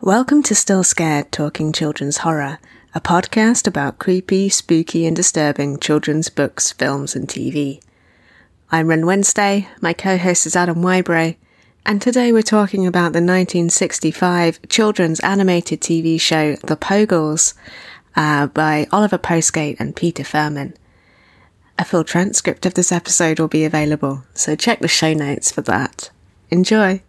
Welcome to Still Scared Talking Children's Horror, a podcast about creepy, spooky, and disturbing children's books, films, and TV. I'm Ren Wednesday, my co host is Adam Whybray, and today we're talking about the 1965 children's animated TV show The Pogles uh, by Oliver Postgate and Peter Firmin. A full transcript of this episode will be available, so check the show notes for that. Enjoy!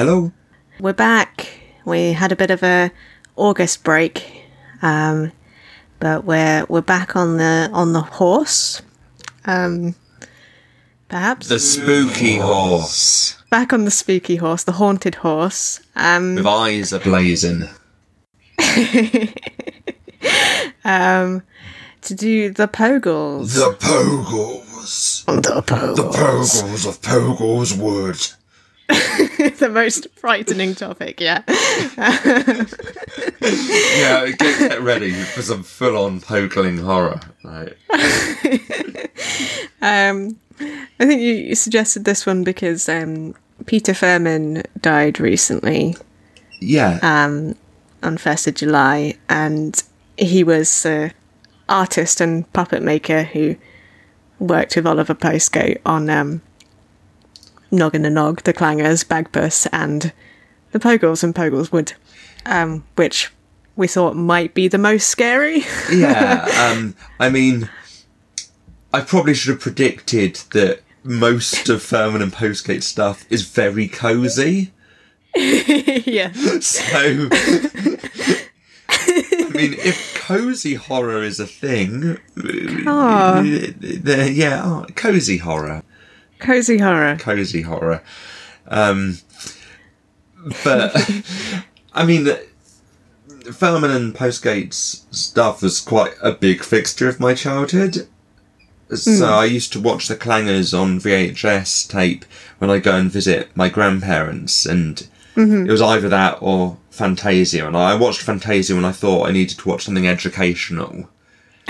Hello. We're back. We had a bit of a August break, um, but we're we're back on the on the horse. Um, perhaps The spooky horse. back on the spooky horse, the haunted horse. Um, With eyes ablazing. um, to do the Pogles. The Pogles. The Pogles. The Pogles of Pogles Wood. the most frightening topic. Yeah. Yeah, get, get ready for some full on pogling horror. Right. Um, I think you, you suggested this one because um, Peter Firmin died recently. Yeah. um, on 1st of July, and he was an artist and puppet maker who worked with Oliver Postgate on um, Noggin and Nog, The Clangers, Bagpuss, and The Pogles and Pogles Wood, um, which we thought might be the most scary. yeah. Um, I mean, I probably should have predicted that most of Firmin and Postgate stuff is very cozy. yeah. So, I mean, if cozy horror is a thing, then yeah, oh, cozy horror. Cozy horror. cozy horror. Um, but I mean, Firmin and Postgate's stuff was quite a big fixture of my childhood. So I used to watch the clangers on VHS tape when I go and visit my grandparents, and it was either that or Fantasia. And I watched Fantasia when I thought I needed to watch something educational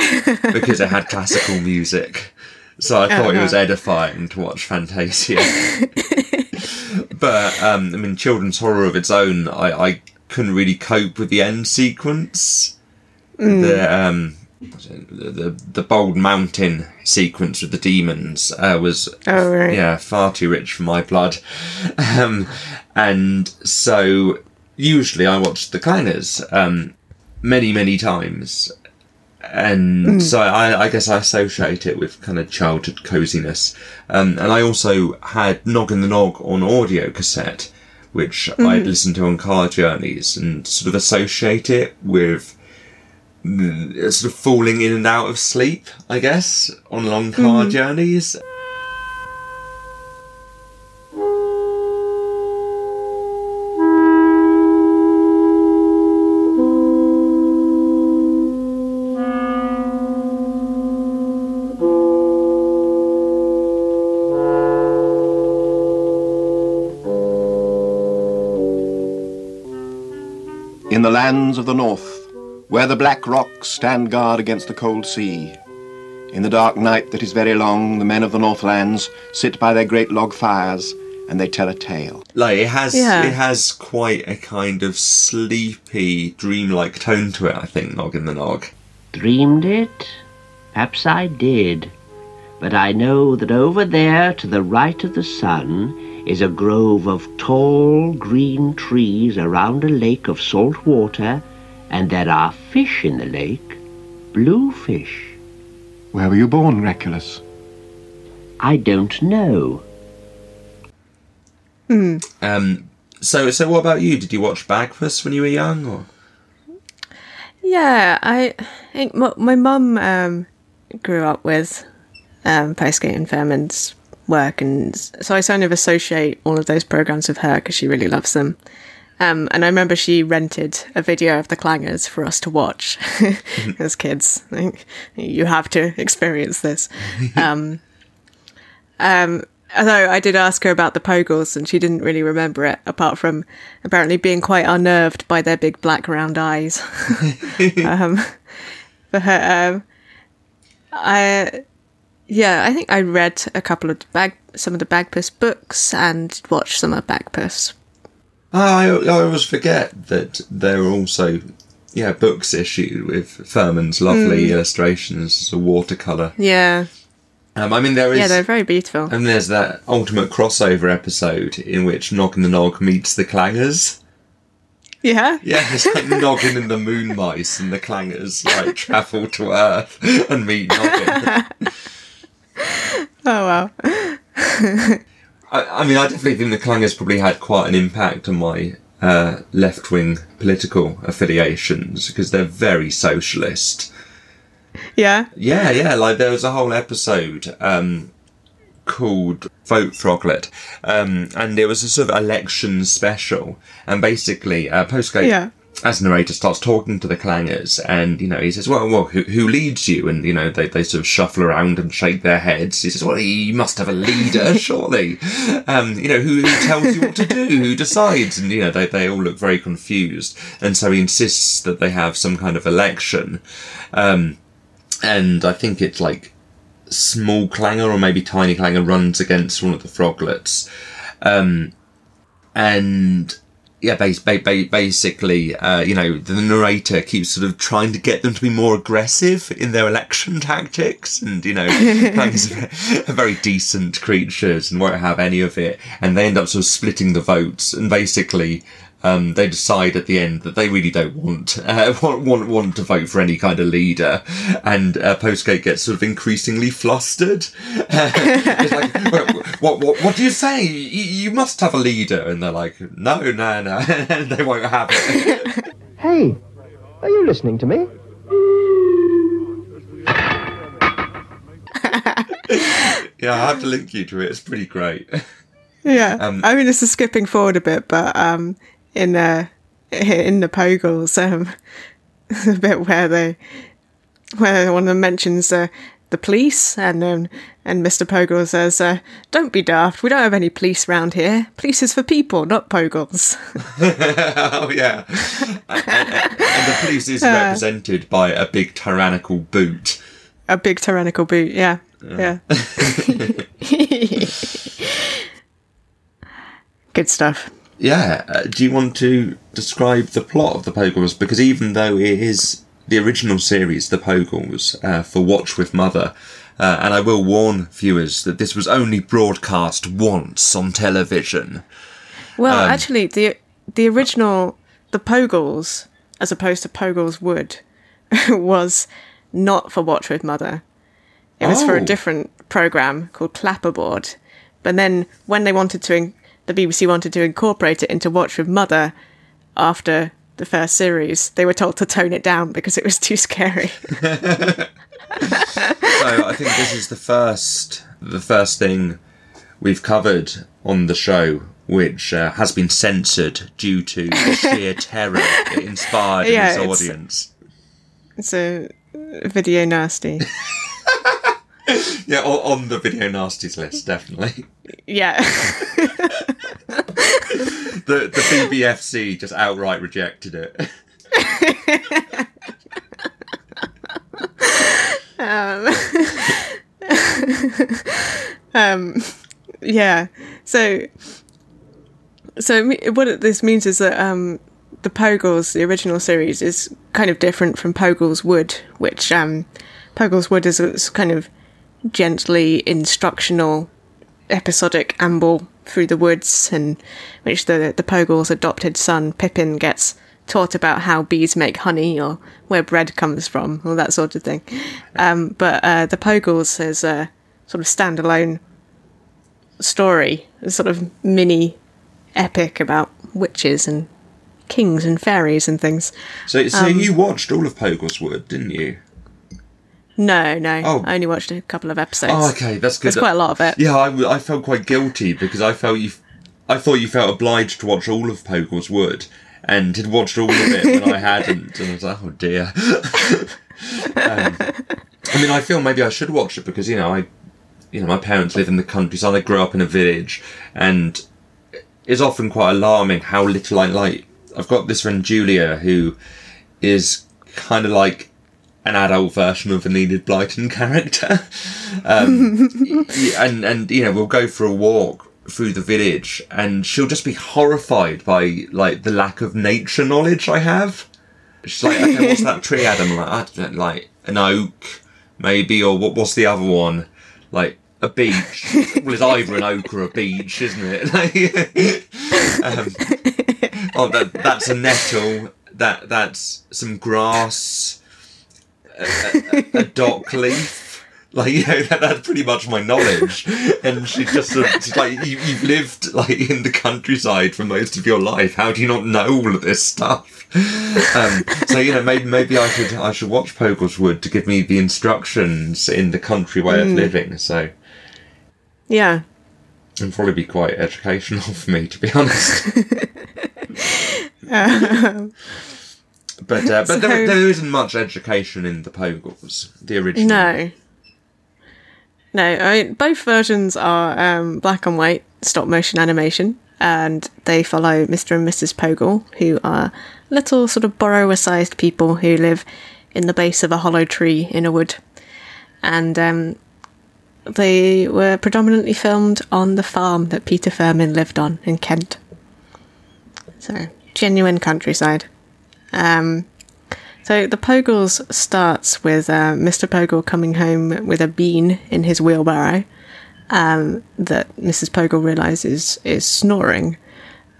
because it had classical music. So I thought it was edifying to watch Fantasia. but um, I mean, children's horror of its own, I, I couldn't really cope with the end sequence. The um, the, the the Bald Mountain sequence with the demons uh, was Oh, right. yeah far too rich for my blood, um, and so usually I watched the clangers um, many many times, and so I, I guess I associate it with kind of childhood coziness. Um, and I also had Nog Noggin the Nog on audio cassette, which I'd listen to on car journeys and sort of associate it with mm, sort of falling in and out of sleep, I guess, on long car journeys. Lands of the north, where the black rocks stand guard against the cold sea, in the dark night that is very long, the men of the Northlands sit by their great log fires and they tell a tale. Like it has, Yeah. it has quite a kind of sleepy, dreamlike tone to it. I think Noggin the Nog. Dreamed it? Perhaps I did. But I know that over there to the right of the sun is a grove of tall green trees around a lake of salt water, and there are fish in the lake, blue fish. Where were you born, Reculus? I don't know. Um. So, so what about you? Did you watch Bagpuss when you were young, or? Yeah, I think my, my mum um, grew up with um, Postgate and Firmin's work, and so I kind of associate all of those programs with her because she really loves them. Um, and I remember she rented a video of the clangers for us to watch as kids. Like, you have to experience this. Um, um, although I did ask her about the Pogles, and she didn't really remember it, apart from apparently being quite unnerved by their big black round eyes. um, but her, um, I, yeah, I think I read a couple of bag, some of the Bagpuss books and watched some of Bagpuss. I, I always forget that there are also yeah books issued with Firmin's lovely illustrations as a watercolor. Yeah, Um, I mean there is yeah, they're very beautiful. and there's that ultimate crossover episode in which Noggin the Nog meets the Clangers. yeah, Yeah, it's like Noggin and the Moon Mice and the Clangers like travel to Earth and meet Noggin. oh wow, I, I mean, I definitely think the Clangers probably had quite an impact on my uh, left wing political affiliations because they're very socialist. yeah, Yeah, yeah, like there was a whole episode um, called Vote Froglet, um, and it was a sort of election special. And basically, uh, Postgate, Yeah. As narrator, starts talking to the clangers, and you know, he says, "Well, well, who, who leads you?" And you know, they, they sort of shuffle around and shake their heads. He says, "Well, you must have a leader, surely. Um, you know, who, who tells you what to do? Who decides?" And you know, they they all look very confused, and so he insists that they have some kind of election. Um, and I think it's like small clanger or maybe tiny clanger runs against one of the froglets, um, and yeah, bas- ba- ba- basically, uh, you know, the narrator keeps sort of trying to get them to be more aggressive in their election tactics, and you know, are very decent creatures and won't have any of it, and they end up sort of splitting the votes, and basically. Um, they decide at the end that they really don't want, uh, want want want to vote for any kind of leader, and uh, Postgate gets sort of increasingly flustered. it's like, what, what, what, what do you say? You, you must have a leader, and they're like, no, no, no, and they won't have it. Hey, are you listening to me? yeah, I have to link you to it. It's pretty great. yeah. Um, I mean, this is skipping forward a bit, but um, in uh, in the Pogles, um, the bit where they where one of them mentions uh, the police, and um, and Mr. Pogle says, uh, "Don't be daft. We don't have any police round here. Police is for people, not Pogles." oh yeah, and, and- and the police is represented by a big tyrannical boot. a big tyrannical boot. Yeah, yeah. Good stuff. Yeah. Uh, do you want to describe the plot of the Pogles? Because even though it is the original series, the Pogles, uh, for Watch with Mother, uh, and I will warn viewers that this was only broadcast once on television. Well, Um, actually, the the original the Pogles, as opposed to Pogles Wood, was not for Watch with Mother. It was for Oh. a different program called Clapperboard. But then, when they wanted to, in- the BBC wanted to incorporate it into Watch with Mother after the first series, they were told to tone it down because it was too scary. So I think this is the first the first thing we've covered on the show which uh, has been censored due to the sheer terror it inspired Yeah, in its it's- audience. it's a video nasty. Yeah, on the video nasties list, definitely. Yeah. The the BBFC just outright rejected it. Um, yeah. So, so what this means is that um, the Pogles, the original series, is kind of different from Pogles Wood, which um, Pogles Wood is is kind of gently instructional, episodic amble through the woods, in which the the Pogles' adopted son Pippin gets taught about how bees make honey or where bread comes from, all that sort of thing. Um, but uh, the Pogles is a sort of standalone story, a sort of mini epic about witches and kings and fairies and things. So so you watched all of Pogle's Wood, didn't you? No, no. Oh. I only watched a couple of episodes. Oh, okay, that's good. There's quite a lot of it. Yeah, I felt quite guilty because I felt you. I thought you felt obliged to watch all of Pogle's Wood, and had watched all of it when I hadn't, and I was like, oh dear. um, I mean, I feel maybe I should watch it because you know I, you know, my parents live in the countryside. I grew up in a village, and it's often quite alarming how little I like. I've got this friend Julia who is kind of like an adult version of an Enid Blyton character. Um, and and you know we'll go for a walk through the village, and she'll just be horrified by like the lack of nature knowledge I have. She's like, okay, what's that tree, Adam? Like, like an oak, maybe, or what? What's the other one? Like a beech. well, it's either an oak or a beech, isn't it? um, oh, that that's a nettle. That that's some grass a, a, a dock leaf. Like you know, that, that's pretty much my knowledge. And she just sort of, like, you, you've lived like in the countryside for most of your life. How do you not know all of this stuff? Um, so you know, maybe maybe I should I should watch Pogleswood to give me the instructions in the country way of living. So Yeah. it'd probably be quite educational for me, to be honest. but uh, but there, there isn't much education in the Pogles, the original. No. No, I mean, both versions are um, black and white stop motion animation, and they follow Mr. and Mrs. Pogle, who are little sort of borrower sized people who live in the base of a hollow tree in a wood. And um, they were predominantly filmed on the farm that Peter Firmin lived on in Kent. So, genuine countryside. Um, so the Pogles starts with uh, Mr. Pogle coming home with a bean in his wheelbarrow um, that Mrs. Pogle realizes is snoring.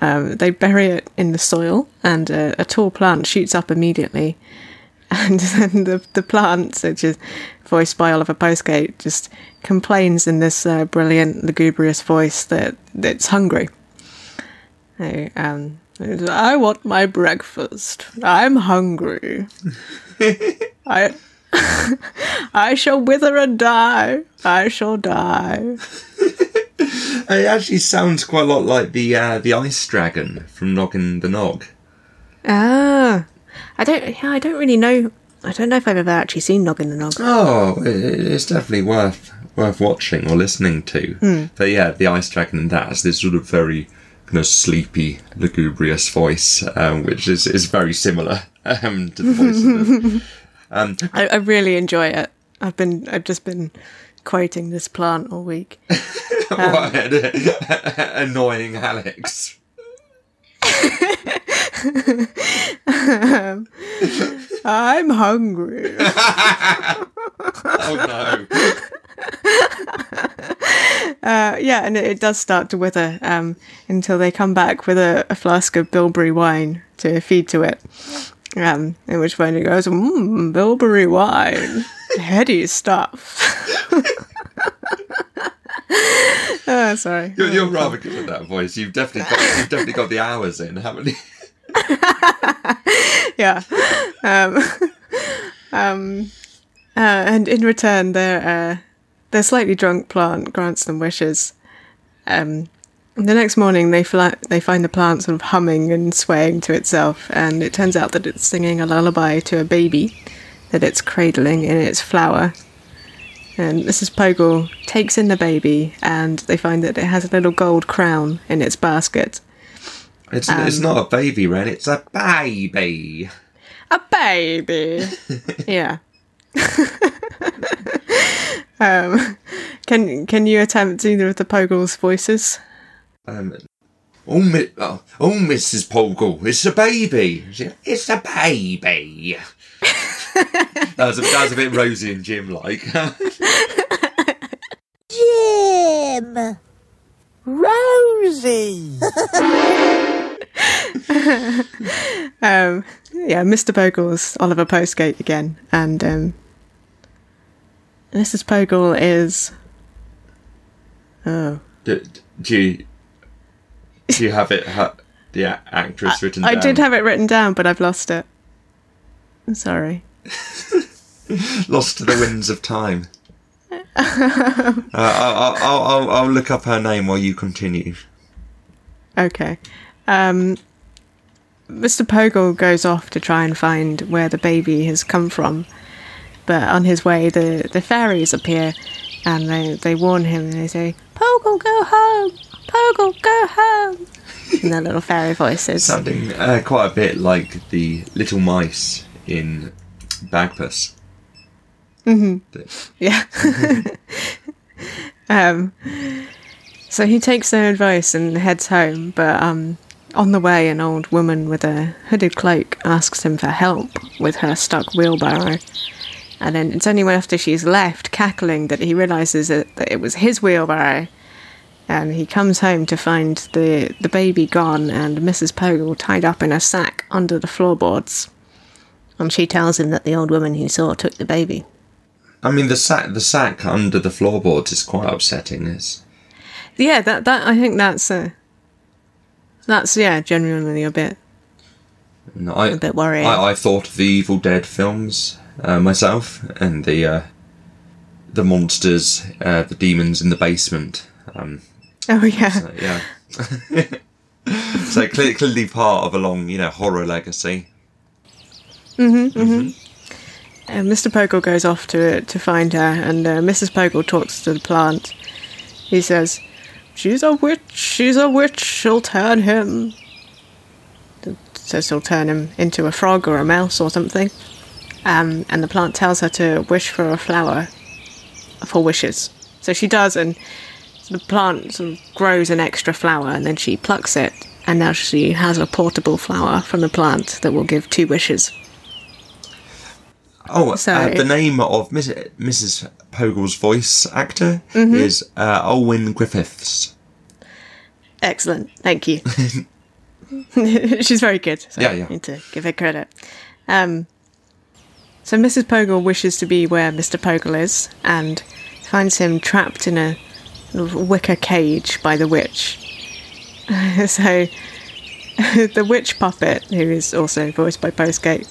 Um, they bury it in the soil, and a tall plant shoots up immediately. And then the the plant, which is voiced by Oliver Postgate, just complains in this uh, brilliant, lugubrious voice that that it's hungry. So, um, I want my breakfast. I'm hungry. I I shall wither and die. I shall die. It actually sounds quite a lot like the uh, the ice dragon from Noggin the Nog. Ah, I don't. Yeah, I don't really know. I don't know if I've ever actually seen Noggin the Nog. Oh, it, it's definitely worth worth watching or listening to. But yeah, the ice dragon in that has this sort of very kind of sleepy, lugubrious voice, um, which is is very similar um, to the voice of the, um, I, I really enjoy it. I've been. I've just been quoting this plant all week. what, annoying Alex. I'm hungry. Oh no! Uh, yeah, and it, it does start to wither um, until they come back with a, a flask of bilberry wine to feed to it. Um, in which point it goes, mmm, bilberry wine, heady stuff. oh, sorry. You're, you're rather good at that voice. You've definitely got, you've definitely got the hours in, haven't you? yeah. Um, um, uh, and in return, their uh, their slightly drunk plant grants them wishes. Um, the next morning, they fly, they find the plant sort of humming and swaying to itself, and it turns out that it's singing a lullaby to a baby that it's cradling in its flower. And Mrs. Pogle takes in the baby, and they find that it has a little gold crown in its basket. It's it's not a baby, Ren. It's a baby. A baby. yeah. um, can can you attempt either of the Pogles' voices? Um, oh, mi- oh, oh, Mrs. Pogle, it's a baby. It's a baby. that, was a, that was a bit Rosie and Jim like. Jim! Rosie! Um, yeah, Mr. Pogle's Oliver Postgate again, and um, Mrs. Pogle is. Oh, do, do you do you have it? Ha, the actress written down? I did have it written down, but I've lost it. I'm sorry. Lost to the winds of time. uh, I'll, I'll, I'll, I'll look up her name while you continue. Okay. Um, Mr. Pogle goes off to try and find where the baby has come from, but on his way, the, the fairies appear and they, they warn him and they say, Pogle, go home! Pogle, go home! In their little fairy voices. Sounding uh, quite a bit like the little mice in Bagpuss. Mm-hmm. Yeah. um, so he takes their advice and heads home, but um, on the way, an old woman with a hooded cloak asks him for help with her stuck wheelbarrow. And then it's only when after she's left, cackling, that he realizes that, that it was his wheelbarrow. And he comes home to find the, the baby gone and Mrs. Pogle tied up in a sack under the floorboards. And she tells him that the old woman he saw took the baby. I mean, the sack the sack under the floorboards is quite upsetting. It's, yeah that that i think that's a that's yeah genuinely a bit no, I, A bit worrying. I, I thought of the Evil Dead films uh, myself, and the uh, the monsters, uh, the demons in the basement. Um, oh yeah so, yeah. so cle- clearly part of a long, you know, horror legacy. Mhm. Mhm. And mr pogle goes off to to find her and uh, mrs pogle talks to the plant he says she's a witch she's a witch she'll turn him says she'll turn him into a frog or a mouse or something um, and the plant tells her to wish for a flower for wishes so she does and the plant sort of grows an extra flower and then she plucks it and now she has a portable flower from the plant that will give two wishes Oh, So- uh, the name of Miss, Mrs. Pogle's voice actor Mm-hmm. is uh, Olwyn Griffiths. Excellent, thank you. She's very good. So Yeah, yeah. Need to give her credit. Um, so Mrs. Pogle wishes to be where Mr. Pogle is, and finds him trapped in a wicker cage by the witch. so the witch puppet, who is also voiced by Postgate,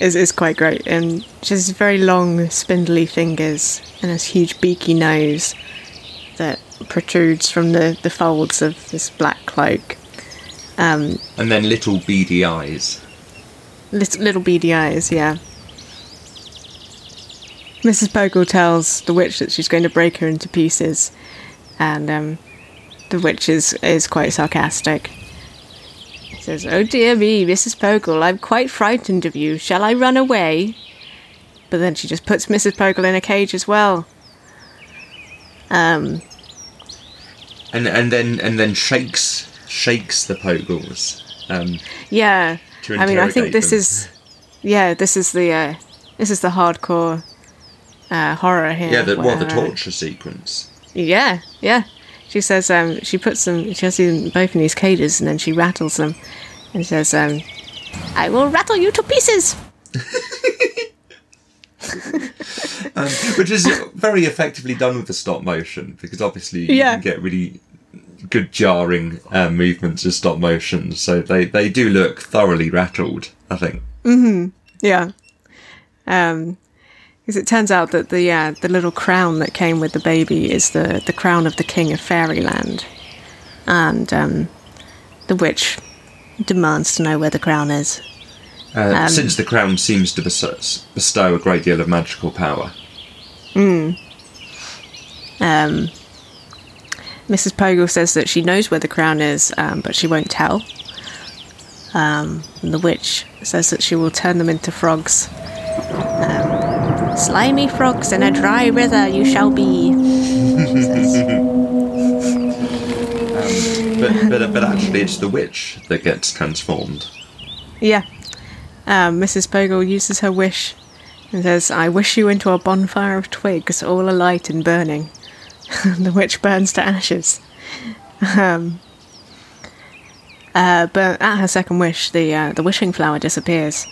is is quite great, and she has very long, spindly fingers and this huge beaky nose that protrudes from the, the folds of this black cloak. Um, and then little beady eyes. Little, little beady eyes, yeah. Mrs. Pogle tells the witch that she's going to break her into pieces, and um, the witch is, is quite sarcastic. She says, Oh dear me, Mrs. Pogle, I'm quite frightened of you. Shall I run away? But then she just puts Mrs. Pogle in a cage as well. Um, And and then and then shakes shakes the Pogles. Um, Yeah, I mean, I think this them. is, yeah, this is the, uh, this is the hardcore uh, horror here. yeah, the, well, the uh, torture sequence. Yeah, yeah. She says um, she puts them, she has them both in these cages, and then she rattles them, and says, um, "I will rattle you to pieces." um, which is very effectively done with the stop motion because obviously you Yeah. can get really good jarring uh, movements of stop motion. So they, they do look thoroughly rattled. I think. Mm. Yeah. Um, because it turns out that the uh, the little crown that came with the baby is the the crown of the king of fairyland, and um, the witch demands to know where the crown is. Uh, Um, since the crown seems to bestow a great deal of magical power. Um, Mrs. Pogle says that she knows where the crown is, um, but she won't tell. Um, and the witch says that she will turn them into frogs. Um, Slimy frogs in a dry river you shall be. says. But, but, but actually, it's the witch that gets transformed. Yeah. Um, Mrs. Pogle uses her wish and says, I wish you into a bonfire of twigs, all alight and burning. the witch burns to ashes. Um, uh, but at her second wish, the uh, the wishing flower disappears.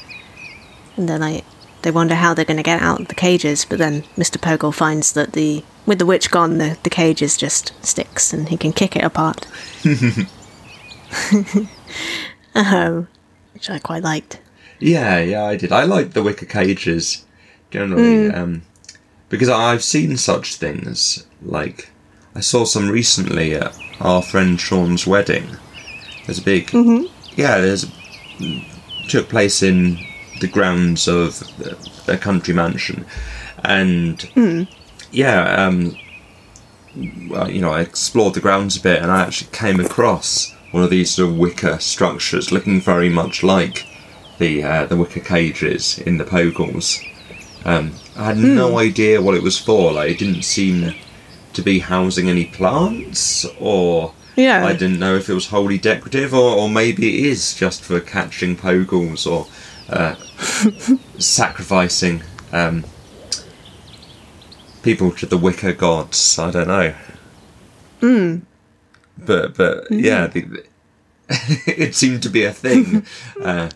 And then they, they wonder how they're going to get out of the cages, but then Mr. Pogle finds that the with the witch gone, the, the cages just sticks and he can kick it apart. um, which I quite liked. Yeah, yeah, I did. I liked the wicker cages generally, um, because I've seen such things. Like I saw some recently at our friend Sean's wedding. There's a big, yeah. There's took place in the grounds of a country mansion, and yeah, um, well, you know, I explored the grounds a bit, and I actually came across one of these sort of wicker structures, looking very much like the uh, the wicker cages in the Pogles. Um, I had no idea what it was for. Like, it didn't seem to be housing any plants, or Yeah. I didn't know if it was wholly decorative, or, or maybe it is just for catching Pogles or uh, sacrificing um, people to the wicker gods. I don't know. But but yeah, the, it seemed to be a thing. uh,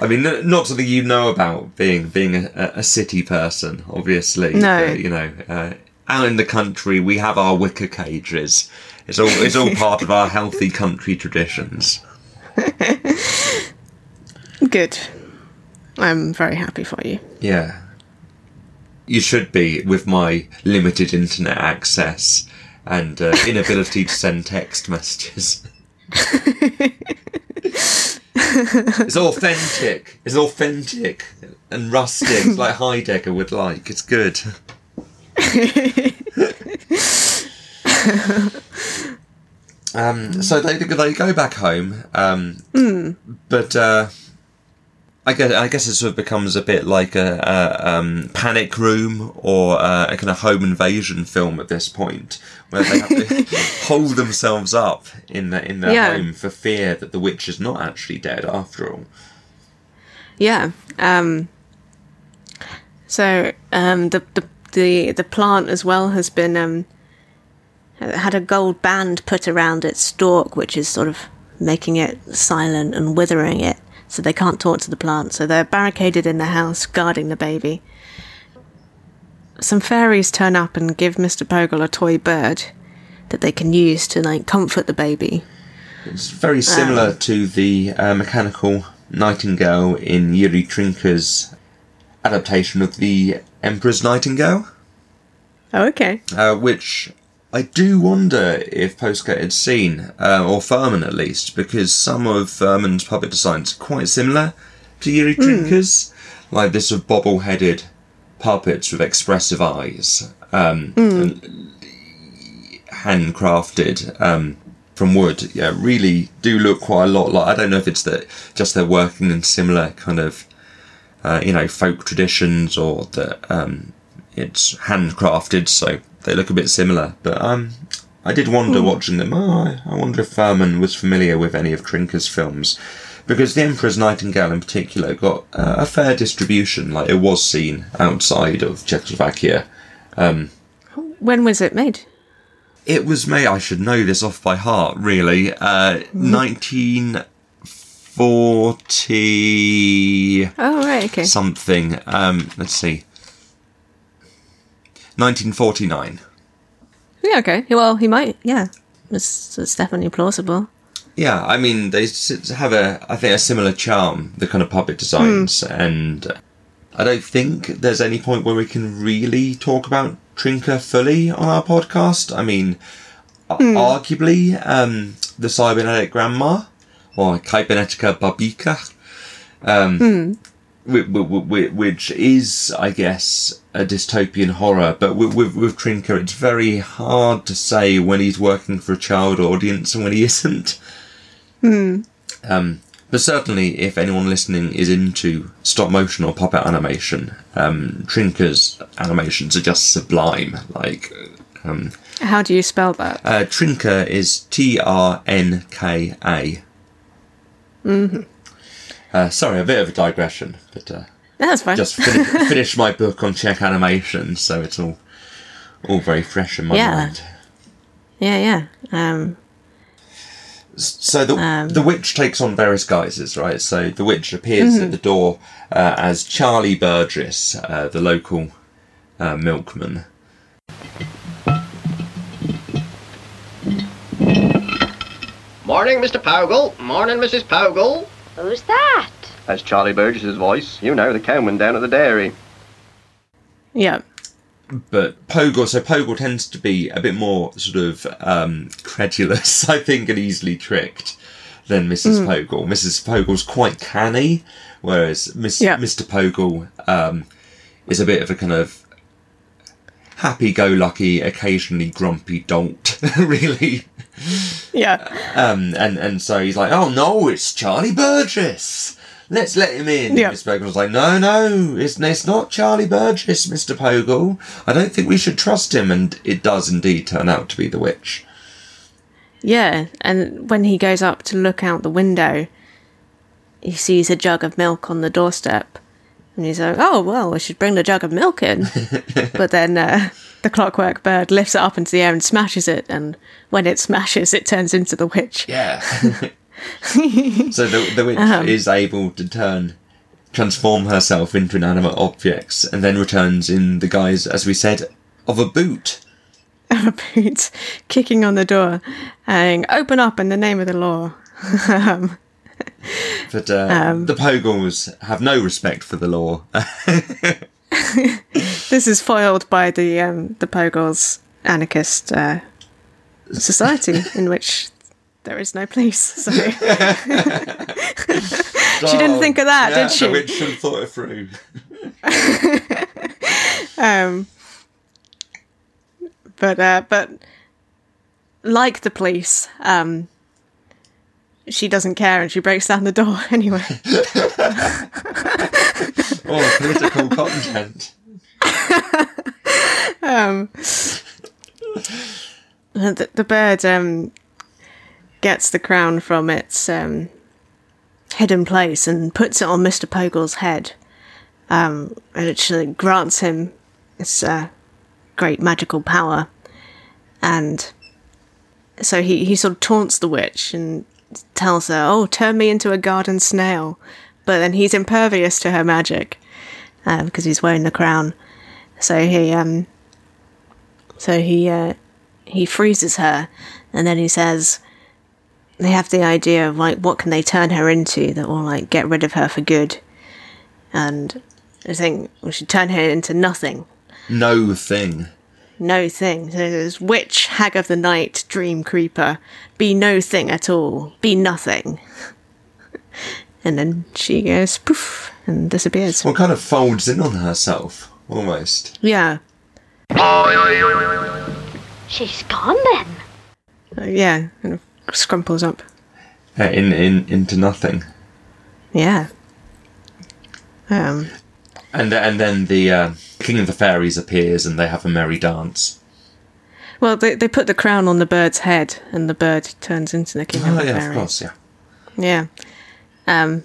I mean, not something you know about being being a, a city person, obviously. No. but, you know, uh, out in the country, we have our wicker cages. It's all it's all part of our healthy country traditions. Good. I'm very happy for you. Yeah. You should be with my limited internet access and uh, inability to send text messages. it's authentic. It's authentic and rustic, like Heidegger would like. It's good. um, so they they go back home, um, but uh, I guess I guess it sort of becomes a bit like a, a um, panic room or uh, a kind of home invasion film at this point, where they have to hold themselves up in the, in their Yeah. home for fear that the witch is not actually dead after all. Yeah. Um, so um, the, the the the plant as well has been um, had a gold band put around its stalk, which is sort of making it silent and withering it, so they can't talk to the plant. So they're barricaded in the house, guarding the baby. Some fairies turn up and give Mr. Pogle a toy bird that they can use to like comfort the baby. It's very similar to the uh, mechanical nightingale in Yuri Trnka's adaptation of the Emperor's Nightingale. Oh, okay. uh, which I do wonder if Postgate had seen, uh, or Firmin at least, because some of Firmin's puppet designs are quite similar to Yuri Trnka's, like this sort of bobble-headed puppets with expressive eyes, um, and handcrafted um, from wood. Yeah, really do look quite a lot like. I don't know if it's that just they're working in similar kind of, uh, you know, folk traditions, or that um, it's handcrafted, so they look a bit similar. But um, I did wonder watching them. Oh, I, I wonder if Firmin was familiar with any of Trnka's films, because The Emperor's Nightingale in particular got uh, a fair distribution. Like it was seen outside of Czechoslovakia. When was it made? It was made. I should know this off by heart. Really, uh, nineteen forty Oh, right. Okay. something. Um, let's see. 1949. Yeah, okay. Well, he might. Yeah, it's, it's definitely plausible. Yeah, I mean they have a, I think, a similar charm. The kind of puppet designs, and I don't think there's any point where we can really talk about Trnka fully on our podcast. I mean, a- arguably, um, the cybernetic grandma or Kybernetica Babika, um, whi- which is, I guess, a dystopian horror. But with, with, with Trnka, it's very hard to say when he's working for a child audience and when he isn't. Um, but certainly, if anyone listening is into stop motion or puppet animation, um, Trnka's animations are just sublime. Like, um, How do you spell that? uh, Trnka is T R N K A. Mm-hmm. Uh, sorry, a bit of a digression, but uh, That's fine. just fin- finished my book on Czech animation, so it's all all very fresh in my Yeah. mind. yeah, yeah. Um, So the Um, the witch takes on various guises, right? So the witch appears at the door uh, as Charlie Burgess, uh, the local uh, milkman. Morning, Mr. Pogle. Morning, Mrs. Pogle. Who's that? That's Charlie Burgess's voice. You know, the cowman down at the dairy. Yeah. but Poggle, so Poggle tends to be a bit more sort of um, credulous, I think, and easily tricked than Mrs. Poggle. Mrs. Pogle's quite canny, whereas Miss, Yeah. Mr. Poggle um, is a bit of a kind of happy-go-lucky, occasionally grumpy dolt, really. Yeah. Um, and and so he's like, "Oh no, it's Charlie Burgess. Let's let him in." Yeah. Miss was like, "No, no, it's it's not Charlie Burgess, Mister Pogle. I don't think we should trust him." And it does indeed turn out to be the witch. Yeah. And when he goes up to look out the window, he sees a jug of milk on the doorstep. And he's like, oh, well, I should bring the jug of milk in. but then uh, the clockwork bird lifts it up into the air and smashes it. And when it smashes, it turns into the witch. Yeah. so the the witch is able to turn. Transform herself into inanimate objects and then returns in the guise, as we said, of a boot. a boot kicking on the door and open up in the name of the law. But uh, the Pogles have no respect for the law. This is foiled by the um, the Pogles anarchist uh, society in which there is no police. So she didn't think of that, yeah, did she? Witch should have thought it through. Um, but uh, but like the police, um, she doesn't care and she breaks down the door anyway. Oh, political content. the, the bird um, gets the crown from its um, hidden place and puts it on Mr. Pogle's head. Um, and it grants him this uh, great magical power. And so he, he sort of taunts the witch and tells her, Oh, turn me into a garden snail. But then he's impervious to her magic uh, because he's wearing the crown. So he um, so he uh, he freezes her, and then he says they have the idea of like what can they turn her into that will like get rid of her for good, and I think we should turn her into nothing, No thing. no thing. So there's witch, hag of the night, dream creeper, be no thing at all, be nothing. and then she goes poof and disappears. Well, kind of folds in on herself, almost. Yeah, She's gone then. Uh, yeah, kind of scrumples up. Uh, in, in into nothing. Yeah. Um. And and then the uh, king of the fairies appears, and they have a merry dance. Well, they they put the crown on the bird's head, and the bird turns into the king of Oh the yeah, of fairies. course, yeah. Yeah. Um.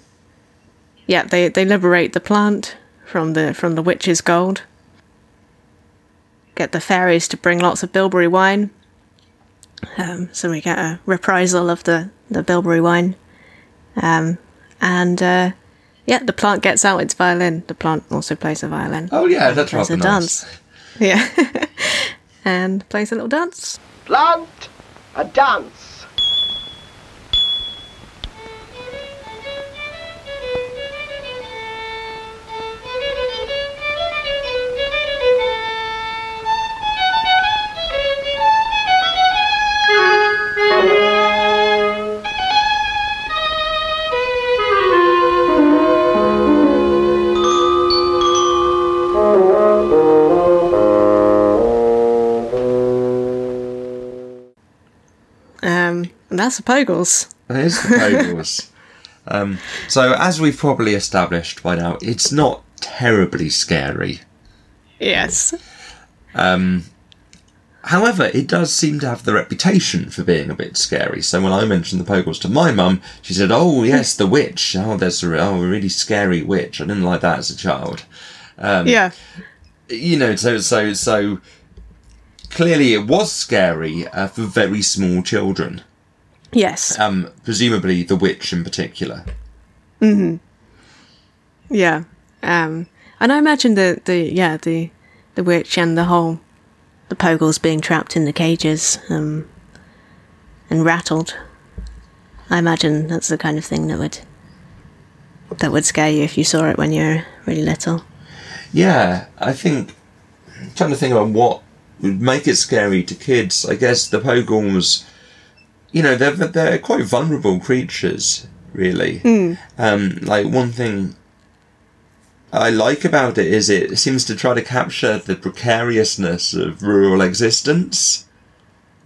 Yeah, they they liberate the plant from the from the witch's gold. Get the fairies to bring lots of bilberry wine. Um, so we get a reprisal of the the bilberry wine. Um, and uh, yeah, the plant gets out its violin. The plant also plays a violin. Oh yeah, that's plays rather a nice. dance. Yeah. and plays a little dance. Plant a dance. That's the Pogles. There's the Pogles. um, so, as we've probably established by now, it's not terribly scary. Yes. Um, however, it does seem to have the reputation for being a bit scary. So when I mentioned the Pogles to my mum, she said, "Oh yes, the witch. Oh, there's a, oh, a really scary witch. I didn't like that as a child." Um, Yeah. You know, so so so. Clearly, it was scary uh, for very small children. Yes. Um, presumably the witch in particular. Mhm. Yeah. Um, and I imagine the, the yeah the the witch and the whole the Pogles being trapped in the cages um, and rattled. I imagine that's the kind of thing that would that would scare you if you saw it when you were really little. Yeah, I think trying to think about what would make it scary to kids. I guess the pogorms, you know, they're they're quite vulnerable creatures, really. Um, like one thing I like about it is it seems to try to capture the precariousness of rural existence.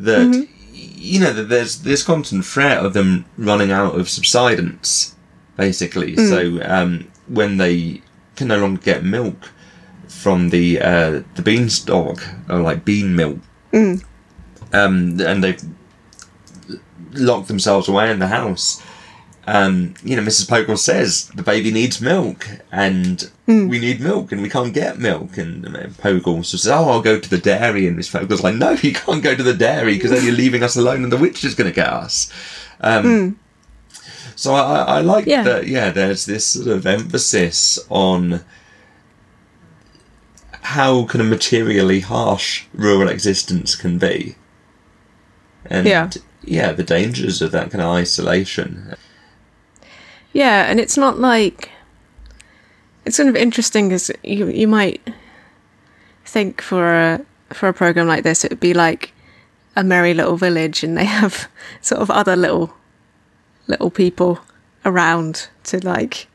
That you know that there's this constant threat of them running out of subsidence, basically. So um, when they can no longer get milk from the uh, the beanstalk or like bean milk, um, and they've locked themselves away in the house. Um, you know, Mrs. Pogle says the baby needs milk, and we need milk, and we can't get milk. And Pogle says, "Oh, I'll go to the dairy." And Miss Pogle's like, "No, you can't go to the dairy because then you're leaving us alone, and the witch is going to get us." Um, So I, I I like Yeah. that. Yeah, there's this sort of emphasis on how kind of materially harsh rural existence can be, and Yeah. Yeah, the dangers of that kind of isolation. Yeah, and it's not like it's sort of interesting because you you might think for a for a program like this it would be like a merry little village and they have sort of other little little people around to like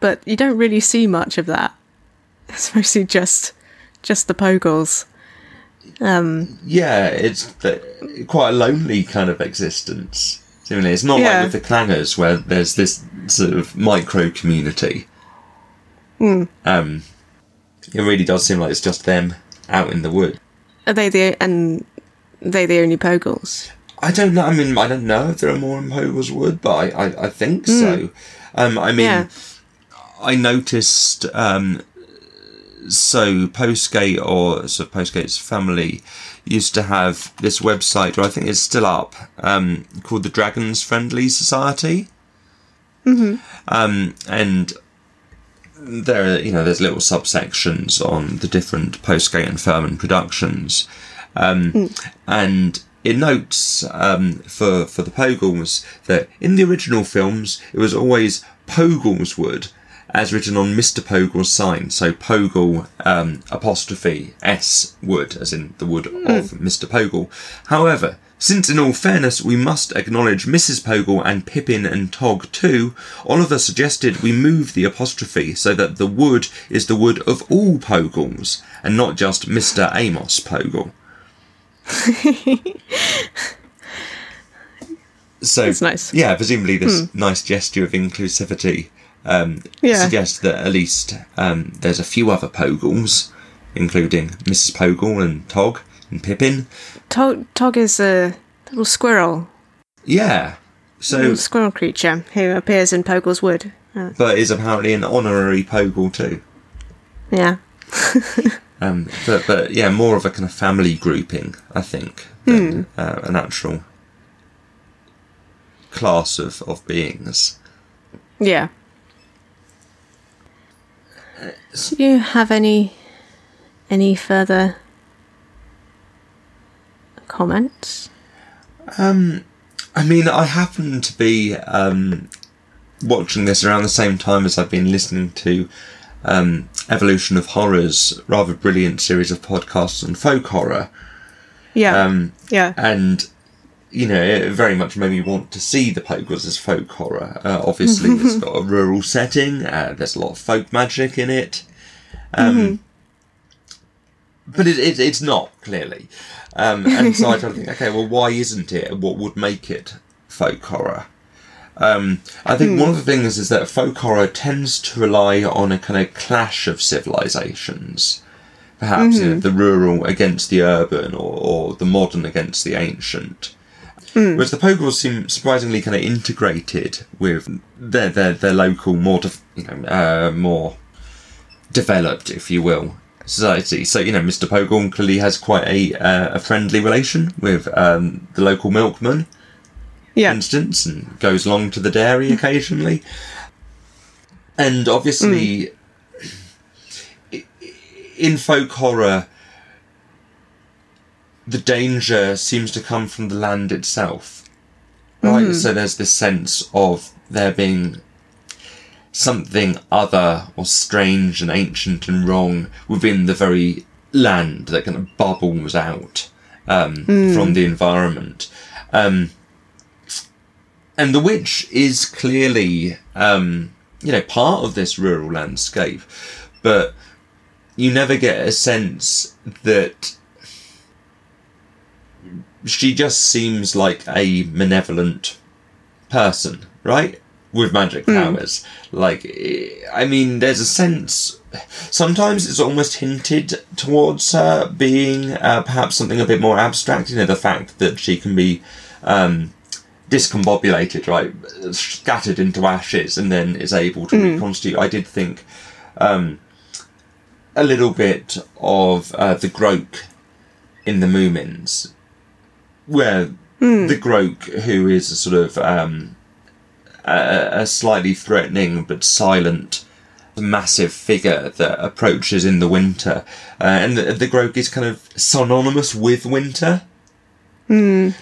but you don't really see much of that it's mostly just just the pogles um Yeah, it's the, quite a lonely kind of existence. Seemingly, it's not Yeah. like with the clangers where there's this sort of micro community. Um, it really does seem like it's just them out in the wood. are they the and they the only pogles I don't know. I mean, I don't know if there are more in Pogle's Wood, but I, I, I think so. Um, I mean, Yeah. I noticed. Um, so Postgate or so Postgate's family used to have this website, or I think it's still up, um, called the Dragons Friendly Society. Um, and there, are, you know, there's little subsections on the different Postgate and Firmin productions, um, and it notes um, for for the Pogles that in the original films it was always Pogleswood, as written on Mr. Pogle's sign. So Pogle um, apostrophe S wood, as in the wood of Mr. Pogle. However, since in all fairness we must acknowledge Mrs. Pogle and Pippin and Tog too, Oliver suggested we move the apostrophe so that the wood is the wood of all Pogles, and not just Mr. Amos Pogle. so That's nice. yeah, presumably this nice gesture of inclusivity um, Yeah. suggests that at least um, there's a few other Pogles, including Mrs. Pogle and Tog and Pippin. Tog, Tog is a little squirrel Yeah. So, little squirrel creature who appears in Pogle's Wood. Uh, but is apparently an honorary Pogle too. yeah. Um, but, but yeah, more of a kind of family grouping, I think, than uh, an actual class of, of beings. Yeah. Do you have any any further comments? Um, I mean, I happen to be um, watching this around the same time as I've been listening to um, Evolution of Horror's rather brilliant series of podcasts on folk horror. Yeah. Um, yeah. and you know it very much made me want to see the Pogles as folk horror. Uh, obviously, it's got a rural setting. Uh, there's a lot of folk magic in it, um, but it, it, it's not clearly. Um, and so I try to think, okay, well, why isn't it? What would make it folk horror? Um, I think one of the things is that folk horror tends to rely on a kind of clash of civilizations perhaps you know, the rural against the urban or, or the modern against the ancient. Whereas the Pogles seem surprisingly kind of integrated with their their, their local, more def- you know, uh, more developed, if you will, society. So you know, Mr. Pogle clearly has quite a uh, a friendly relation with um, the local milkman, for Yeah. instance, and goes along to the dairy occasionally. And obviously, i- in folk horror, the danger seems to come from the land itself. Right? So there's this sense of there being something other or strange and ancient and wrong within the very land that kind of bubbles out um, from the environment. Um, and the witch is clearly, um, you know, part of this rural landscape, but you never get a sense that she just seems like a malevolent person, right? With magic powers. Like, eh, I mean, there's a sense. Sometimes it's almost hinted towards her being uh, perhaps something a bit more abstract. You know, the fact that she can be um, discombobulated, right? Scattered into ashes and then is able to reconstitute. I did think um, a little bit of uh, the Groke in the Moomins, where the Groke, who is a sort of um, a, a slightly threatening but silent, massive figure that approaches in the winter, uh, and the, the Groke is kind of synonymous with winter.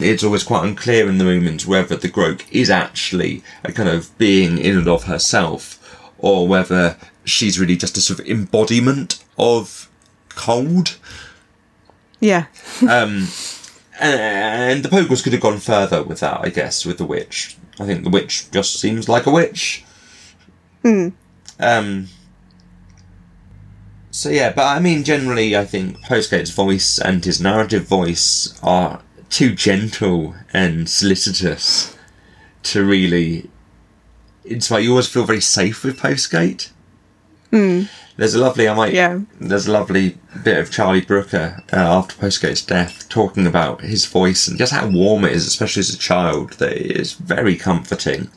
It's always quite unclear in the Moomins whether the Groke is actually a kind of being in and of herself, or whether she's really just a sort of embodiment of cold. Yeah. Um, and the Pogles could have gone further with that, I guess, with the witch. I think the witch just seems like a witch. Um. So yeah, but I mean, generally, I think Postgate's voice and his narrative voice are too gentle and solicitous to really. It's like you always feel very safe with Postgate. There's a lovely, I might, Yeah. there's a lovely bit of Charlie Brooker uh, after Postgate's death talking about his voice and just how warm it is, especially as a child, that it is very comforting.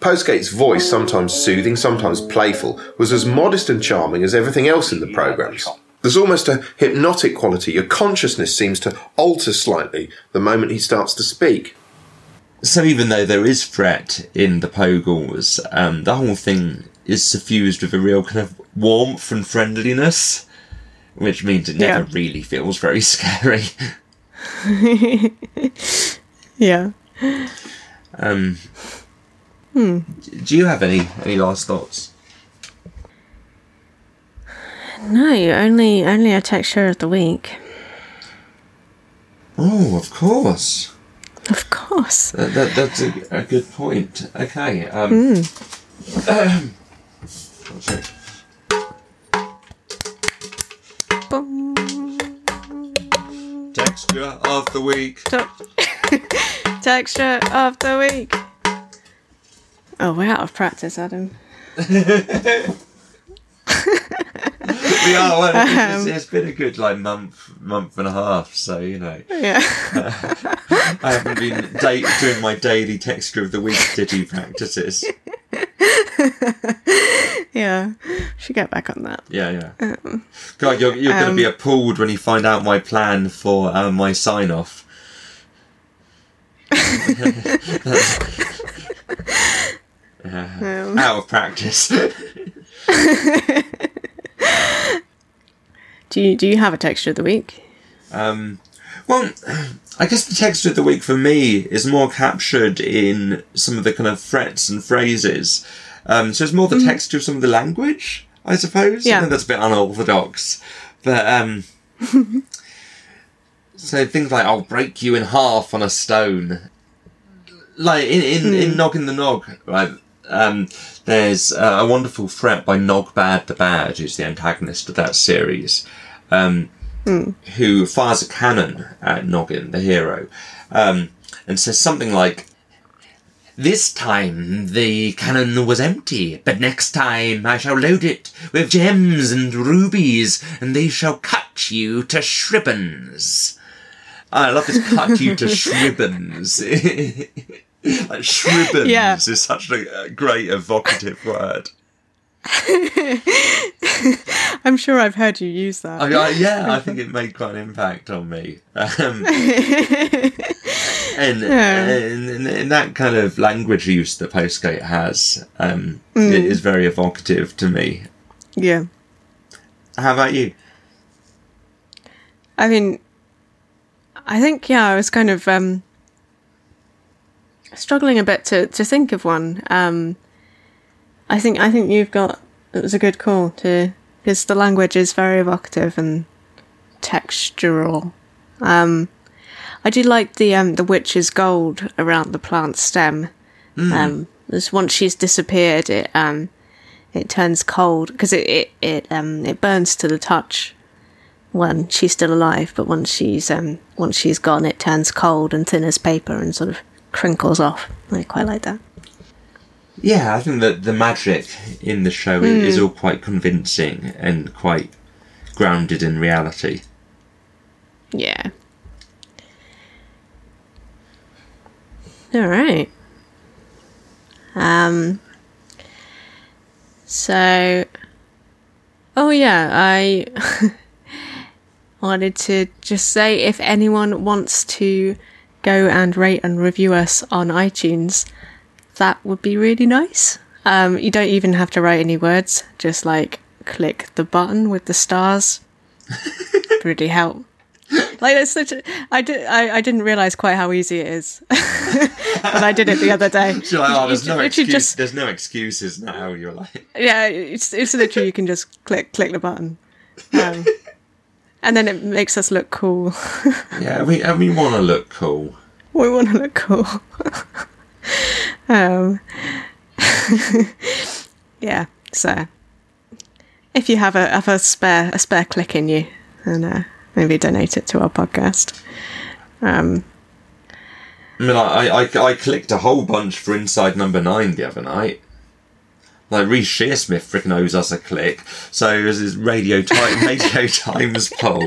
Postgate's voice, sometimes soothing, sometimes playful, was as modest and charming as everything else in the programmes. There's almost a hypnotic quality. Your consciousness seems to alter slightly the moment he starts to speak. So even though there is threat in the Pogles, um, the whole thing is suffused with a real kind of warmth and friendliness, which means it never Yeah. really feels very scary. Yeah. Um, Hmm. Do you have any any last thoughts? No, only only a texture of the week. Oh, of course. Of course. That, that, that's a, a good point. Okay. Um, Boom. Texture of the week. Texture of the week. Oh, we're out of practice, Adam. We are. Well, it's, um, it's been a good like month, month and a half. So you know, Yeah. I haven't been da- doing my daily texture of the week ditty practices. Yeah. Should get back on that. Yeah, yeah. God, you're you're going to be appalled when you find out my plan for uh, my sign off. Um, Out of practice. do you do you have a texture of the week? Um, well, I guess the texture of the week for me is more captured in some of the kind of threats and phrases. Um, so it's more the texture of some of the language, I suppose. I Yeah. know that's a bit unorthodox, but um, so things like "I'll break you in half on a stone," like in in, in Noggin the Nog, right? Um, there's uh, a wonderful threat by Nogbad the Bad, who's the antagonist of that series. Um, who fires a cannon at Noggin, the hero, um, and says something like, This time the cannon was empty, but next time I shall load it with gems and rubies, and they shall cut you to shribbons. I love this cut you to shribbons. like shribbons Yeah. is such a, a great evocative word. I'm sure I've heard you use that. I, I, yeah, I think it made quite an impact on me. Um, and, and, and that kind of language use that Postgate has um, it is very evocative to me. yeah. How about you? I mean, I think yeah, I was kind of um, struggling a bit to, to think of one. Um, I think I think you've got it was a good call to because the language is very evocative and textural. Um, I do like the um, the witch's gold around the plant stem. Um, just once she's disappeared, it um, it turns cold because it it it um it burns to the touch when she's still alive, but once she's um once she's gone, it turns cold and thin as paper and sort of crinkles off. I quite like that. Yeah, I think that the magic in the show is, is all quite convincing and quite grounded in reality. Yeah. All right. Um. So. Oh yeah, I wanted to just say if anyone wants to go and rate and review us on iTunes, that would be really nice. Um, you don't even have to write any words; just like click the button with the stars. really help. Like that's such a I did I, I didn't realize quite how easy it is, but I did it the other day. Like, oh, there's no excuse. just- There's no excuses now. You're like, yeah, it's it's literally you can just click click the button, um, and then it makes us look cool. yeah, we and we want to look cool. we want to look cool. um, yeah. So if you have a have a spare a spare click in you, and uh, maybe donate it to our podcast. Um, I mean, I, I I clicked a whole bunch for Inside Number Nine the other night. Like Reece Shearsmith freaking owes us a click. So it was his Radio Time Radio Times poll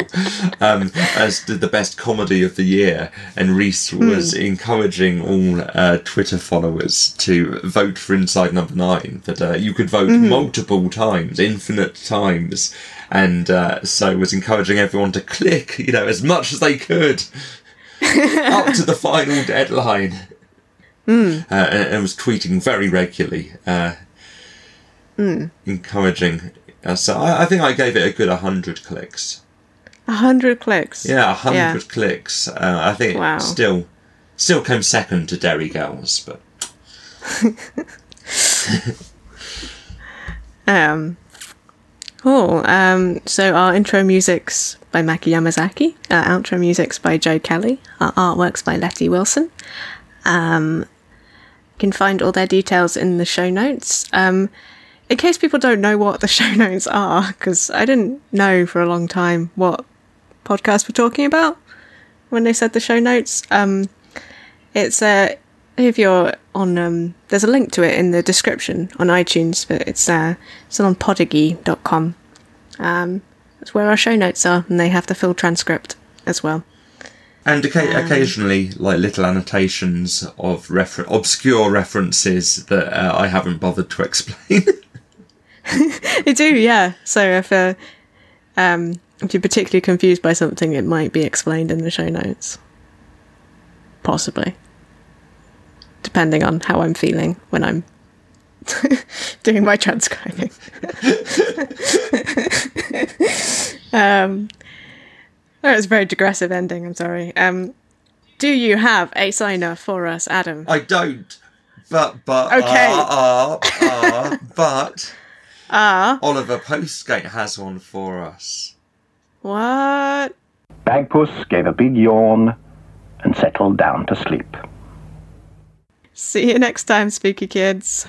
um, as to the best comedy of the year, and Reece was encouraging all uh, Twitter followers to vote for Inside Number Nine. That uh, you could vote multiple times, infinite times, and uh, so was encouraging everyone to click, you know, as much as they could up to the final deadline. Uh, and, and was tweeting very regularly, uh, encouraging. Uh, so I, I think I gave it a good hundred clicks. a hundred clicks. Yeah, a hundred Yeah. clicks. Uh, I think Wow. it still still came second to Derry Girls, but Um, cool. Um, so our intro music's by Maki Yamazaki. Our outro music's by Joe Kelly. Our artwork's by Letty Wilson. Um, you can find all their details in the show notes. Um, in case people don't know what the show notes are, because I didn't know for a long time what podcast we're talking about when they said the show notes. Um, it's uh, if you're on um, there's a link to it in the description on iTunes, but it's uh, it's on podigy.com. Um, that's where our show notes are, and they have the full transcript as well. and oca- occasionally like little annotations of refer- obscure references that uh, I haven't bothered to explain. They do, yeah. So if uh, um, if you're particularly confused by something, it might be explained in the show notes, possibly, depending on how I'm feeling when I'm doing my transcribing. um, that was a very digressive ending. I'm sorry. Um, do you have a signer for us, Adam? I don't. But but Okay. uh, uh, uh, but Uh. Oliver Postgate has one for us. What? Bagpuss gave a big yawn and settled down to sleep. See you next time, spooky kids.